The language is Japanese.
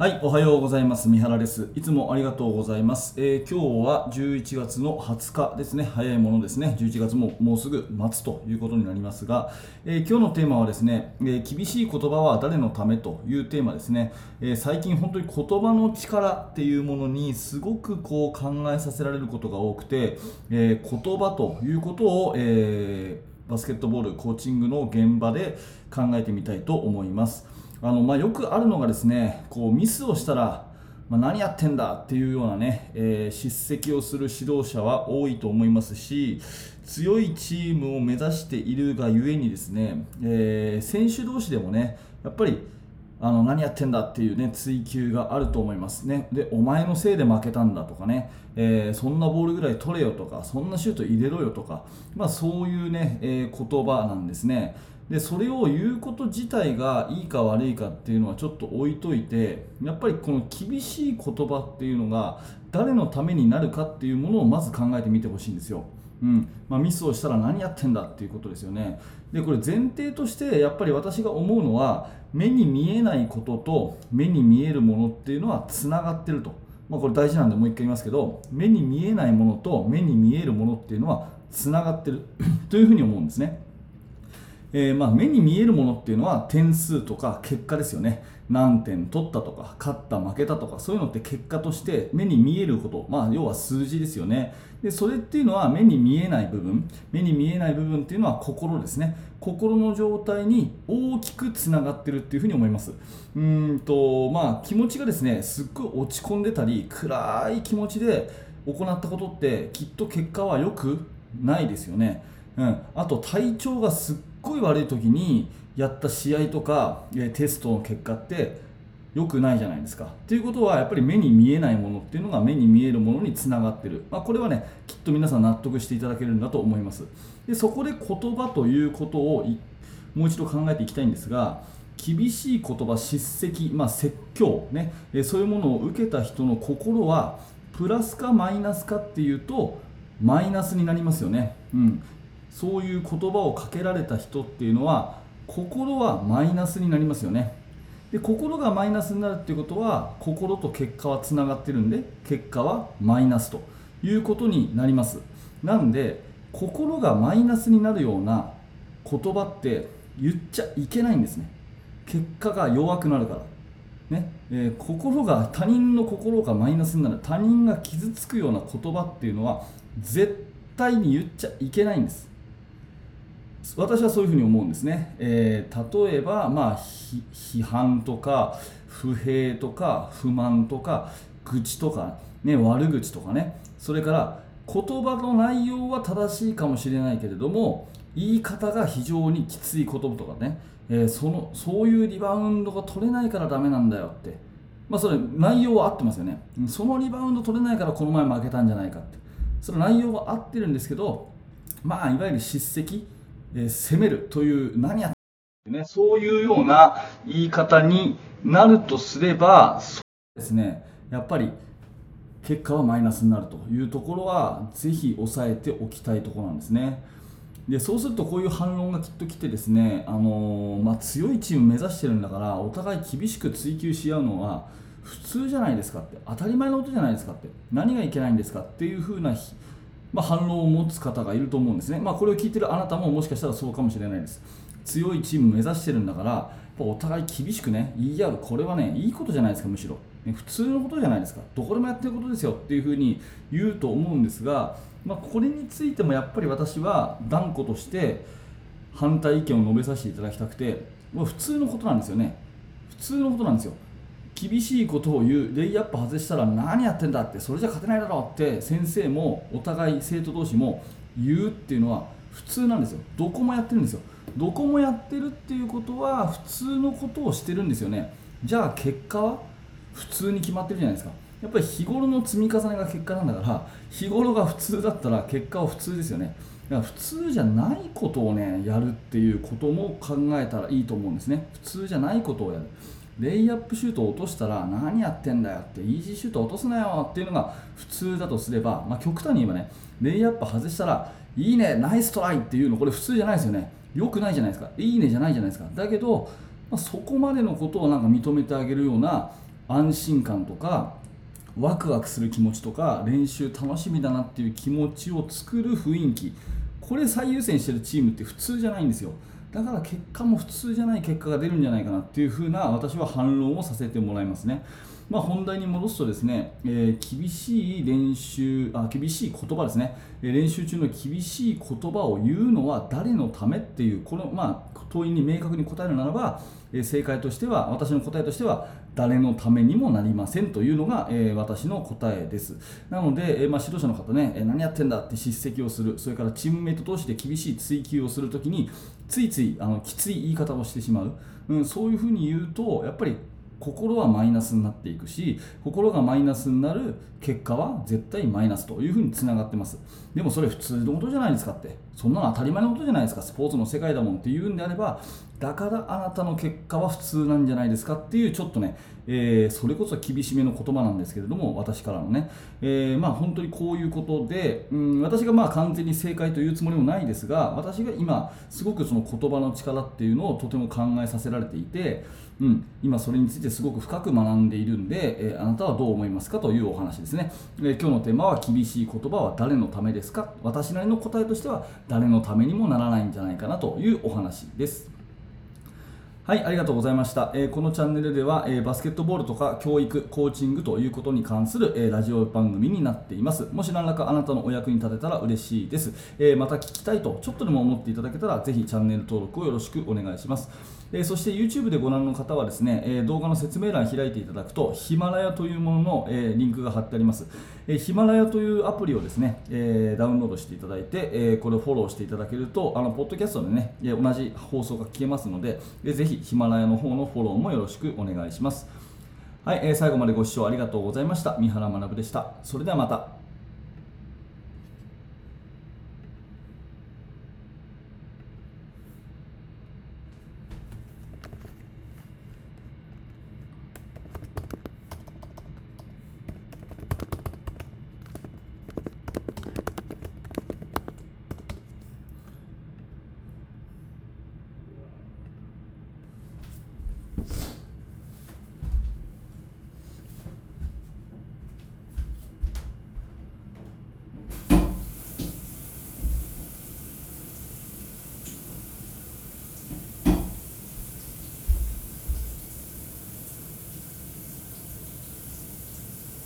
はい、おはようございます。三原です。いつもありがとうございます。えー、今日は11月の20日ですね。早いものですね。11月ももうすぐ末ということになりますが、えー、今日のテーマはですね、えー、厳しい言葉は誰のためというテーマですね。え最近本当に言葉の力っていうものにすごくこう考えさせられることが多くて、え言葉ということを、えバスケットボールコーチングの現場で考えてみたいと思います。あのまあ、よくあるのがですねこうミスをしたら、まあ、何やってんだっていうようなね、えー、叱責をする指導者は多いと思いますし強いチームを目指しているがゆえにですね、えー、選手同士でもねやっぱりあの何やってんだっていうね追求があると思いますね。でお前のせいで負けたんだとかね、えー、そんなボールぐらい取れよとかそんなシュート入れろよとか、まあ、そういうね、えー、言葉なんですね。でそれを言うこと自体がいいか悪いかっていうのはちょっと置いといてやっぱりこの厳しい言葉っていうのが誰のためになるかっていうものをまず考えてみてほしいんですよ。うんまあ、ミスをしたら何やってんだっていうことですよね。でこれ前提としてやっぱり私が思うのは目に見えないことと目に見えるものっていうのはつながってると。まあ、これ大事なんでもう一回言いますけど目に見えないものと目に見えるものっていうのはつながってる というふうに思うんですね。えー、まあ、目に見えるものっていうのは点数とか結果ですよね。何点取ったとか勝った負けたとかそういうのって結果として目に見えること、まあ、要は数字ですよね。でそれっていうのは目に見えない部分。目に見えない部分っていうのは心ですね。心の状態に大きくつながってるっていうふうに思います。うんとまあ気持ちがですねすっごい落ち込んでたり暗い気持ちで行ったことってきっと結果は良くないですよね。うん、あと体調がすっごい悪い時にやった試合とかテストの結果って良くないじゃないですか。ということはやっぱり目に見えないものっていうのが目に見えるものにつながってる、まあ、これはねきっと皆さん納得していただけるんだと思います。でそこで言葉ということをもう一度考えていきたいんですが厳しい言葉叱責、まあ、説教ねそういうものを受けた人の心はプラスかマイナスかっていうとマイナスになりますよね、うん、そういう言葉をかけられた人っていうのは心はマイナスになりますよね。で心がマイナスになるっていうことは心と結果はつながってるんで結果はマイナスということになります。なんで心がマイナスになるような言葉って言っちゃいけないんですね。結果が弱くなるから。ね。えー、心が他人の心がマイナスになる。他人が傷つくような言葉っていうのは絶対に言っちゃいけないんです。私はそういうふうに思うんですね、えー、例えば、まあ、批判とか不平とか不満とか愚痴とか、ね、悪口とかね。それから言葉の内容は正しいかもしれないけれども言い方が非常にきつい言葉とかね、えー、そのそういうリバウンドが取れないからダメなんだよって、まあ、それ内容は合ってますよね。そのリバウンド取れないからこの前負けたんじゃないかって。その内容は合ってるんですけどまあいわゆる叱責。え攻めるという何やってね、そういうような言い方になるとすれば、そうですね、やっぱり結果はマイナスになるというところは、ぜひ押さえておきたいところなんですね。でそうするとこういう反論がきっと来てですね、あのー、まあ、強いチーム目指してるんだからお互い厳しく追求し合うのは普通じゃないですかって当たり前のことじゃないですかって何がいけないんですかっていう風なまあ、反論を持つ方がいると思うんですね、まあ、これを聞いてるあなたももしかしたらそうかもしれないです。強いチーム目指してるんだからお互い厳しくね言い合う。これはねいいことじゃないですかむしろ、ね、普通のことじゃないですか。どこでもやってることですよ。っていうふうに言うと思うんですが、まあ、これについてもやっぱり私は断固として反対意見を述べさせていただきたくて普通のことなんですよね。普通のことなんですよ。厳しいことを言うレイアップ外したら何やってんだってそれじゃ勝てないだろうって先生もお互い生徒同士も言うっていうのは普通なんですよ。どこもやってるんですよ。どこもやってるっていうことは普通のことをしてるんですよね。じゃあ結果は普通に決まってるじゃないですか。やっぱり日頃の積み重ねが結果なんだから日頃が普通だったら結果は普通ですよね。だから普通じゃないことをねやるっていうことも考えたらいいと思うんですね。普通じゃないことをやる。レイアップシュートを落としたら何やってんだよってイージーシュート落とすなよっていうのが普通だとすれば、まあ、極端に言えばねレイアップ外したらいいねナイストライっていうのこれ普通じゃないですよね。良くないじゃないですか。いいねじゃないじゃないですか。だけど、まあ、そこまでのことをなんか認めてあげるような安心感とかワクワクする気持ちとか練習楽しみだなっていう気持ちを作る雰囲気。これ最優先してるチームって普通じゃないんですよ。だから結果も普通じゃない結果が出るんじゃないかなっていうふうな私は反論をさせてもらいますね。まあ、本題に戻すとですね、えー、厳しい練習あ厳しい言葉ですね、練習中の厳しい言葉を言うのは誰のためっていうこの、まあ、問いに明確に答えるならば、え、正解としては私の答えとしては誰のためにもなりませんというのが、え私の答えです。なので、えまあ、指導者の方ね、え何やってんだって叱責をする。それからチームメイト同士で厳しい追及をするときについついあのきつい言い方をしてしまう、うん、そういうふうに言うとやっぱり心はマイナスになっていくし心がマイナスになる結果は絶対マイナスというふうにつながってます。でもそれ普通のことじゃないですかって。そんなの当たり前のことじゃないですか。スポーツの世界だもんっていうんであればだからあなたの結果は普通なんじゃないですかっていうちょっとね、えー、それこそ厳しめの言葉なんですけれども私からのね、えー、まあ本当にこういうことで、うん、私がまあ完全に正解というつもりもないですが私が今すごくその言葉の力っていうのをとても考えさせられていて、うん、今それについてすごく深く学んでいるんで、えー、あなたはどう思いますかというお話ですね、え今日のテーマは厳しい言葉は誰のためですか？私なりの答えとしては誰のためにもならないんじゃないかなというお話です。はい、ありがとうございました。えー、このチャンネルでは、えー、バスケットボールとか教育、コーチングということに関する、えー、ラジオ番組になっています。もし何らかあなたのお役に立てたら嬉しいです。えまた聞きたいとちょっとでも思っていただけたら、ぜひチャンネル登録をよろしくお願いします。えそして YouTube でご覧の方はですね、え動画の説明欄開いていただくとヒマラヤというものの、えリンクが貼ってあります、えヒマラヤというアプリをですね、えダウンロードしていただいて、えこれをフォローしていただけるとあのポッドキャストでね同じ放送が聞けますので、えぜひヒマラヤの方のフォローもよろしくお願いします。はい、え最後までご視聴ありがとうございました。三原学でした。それではまた。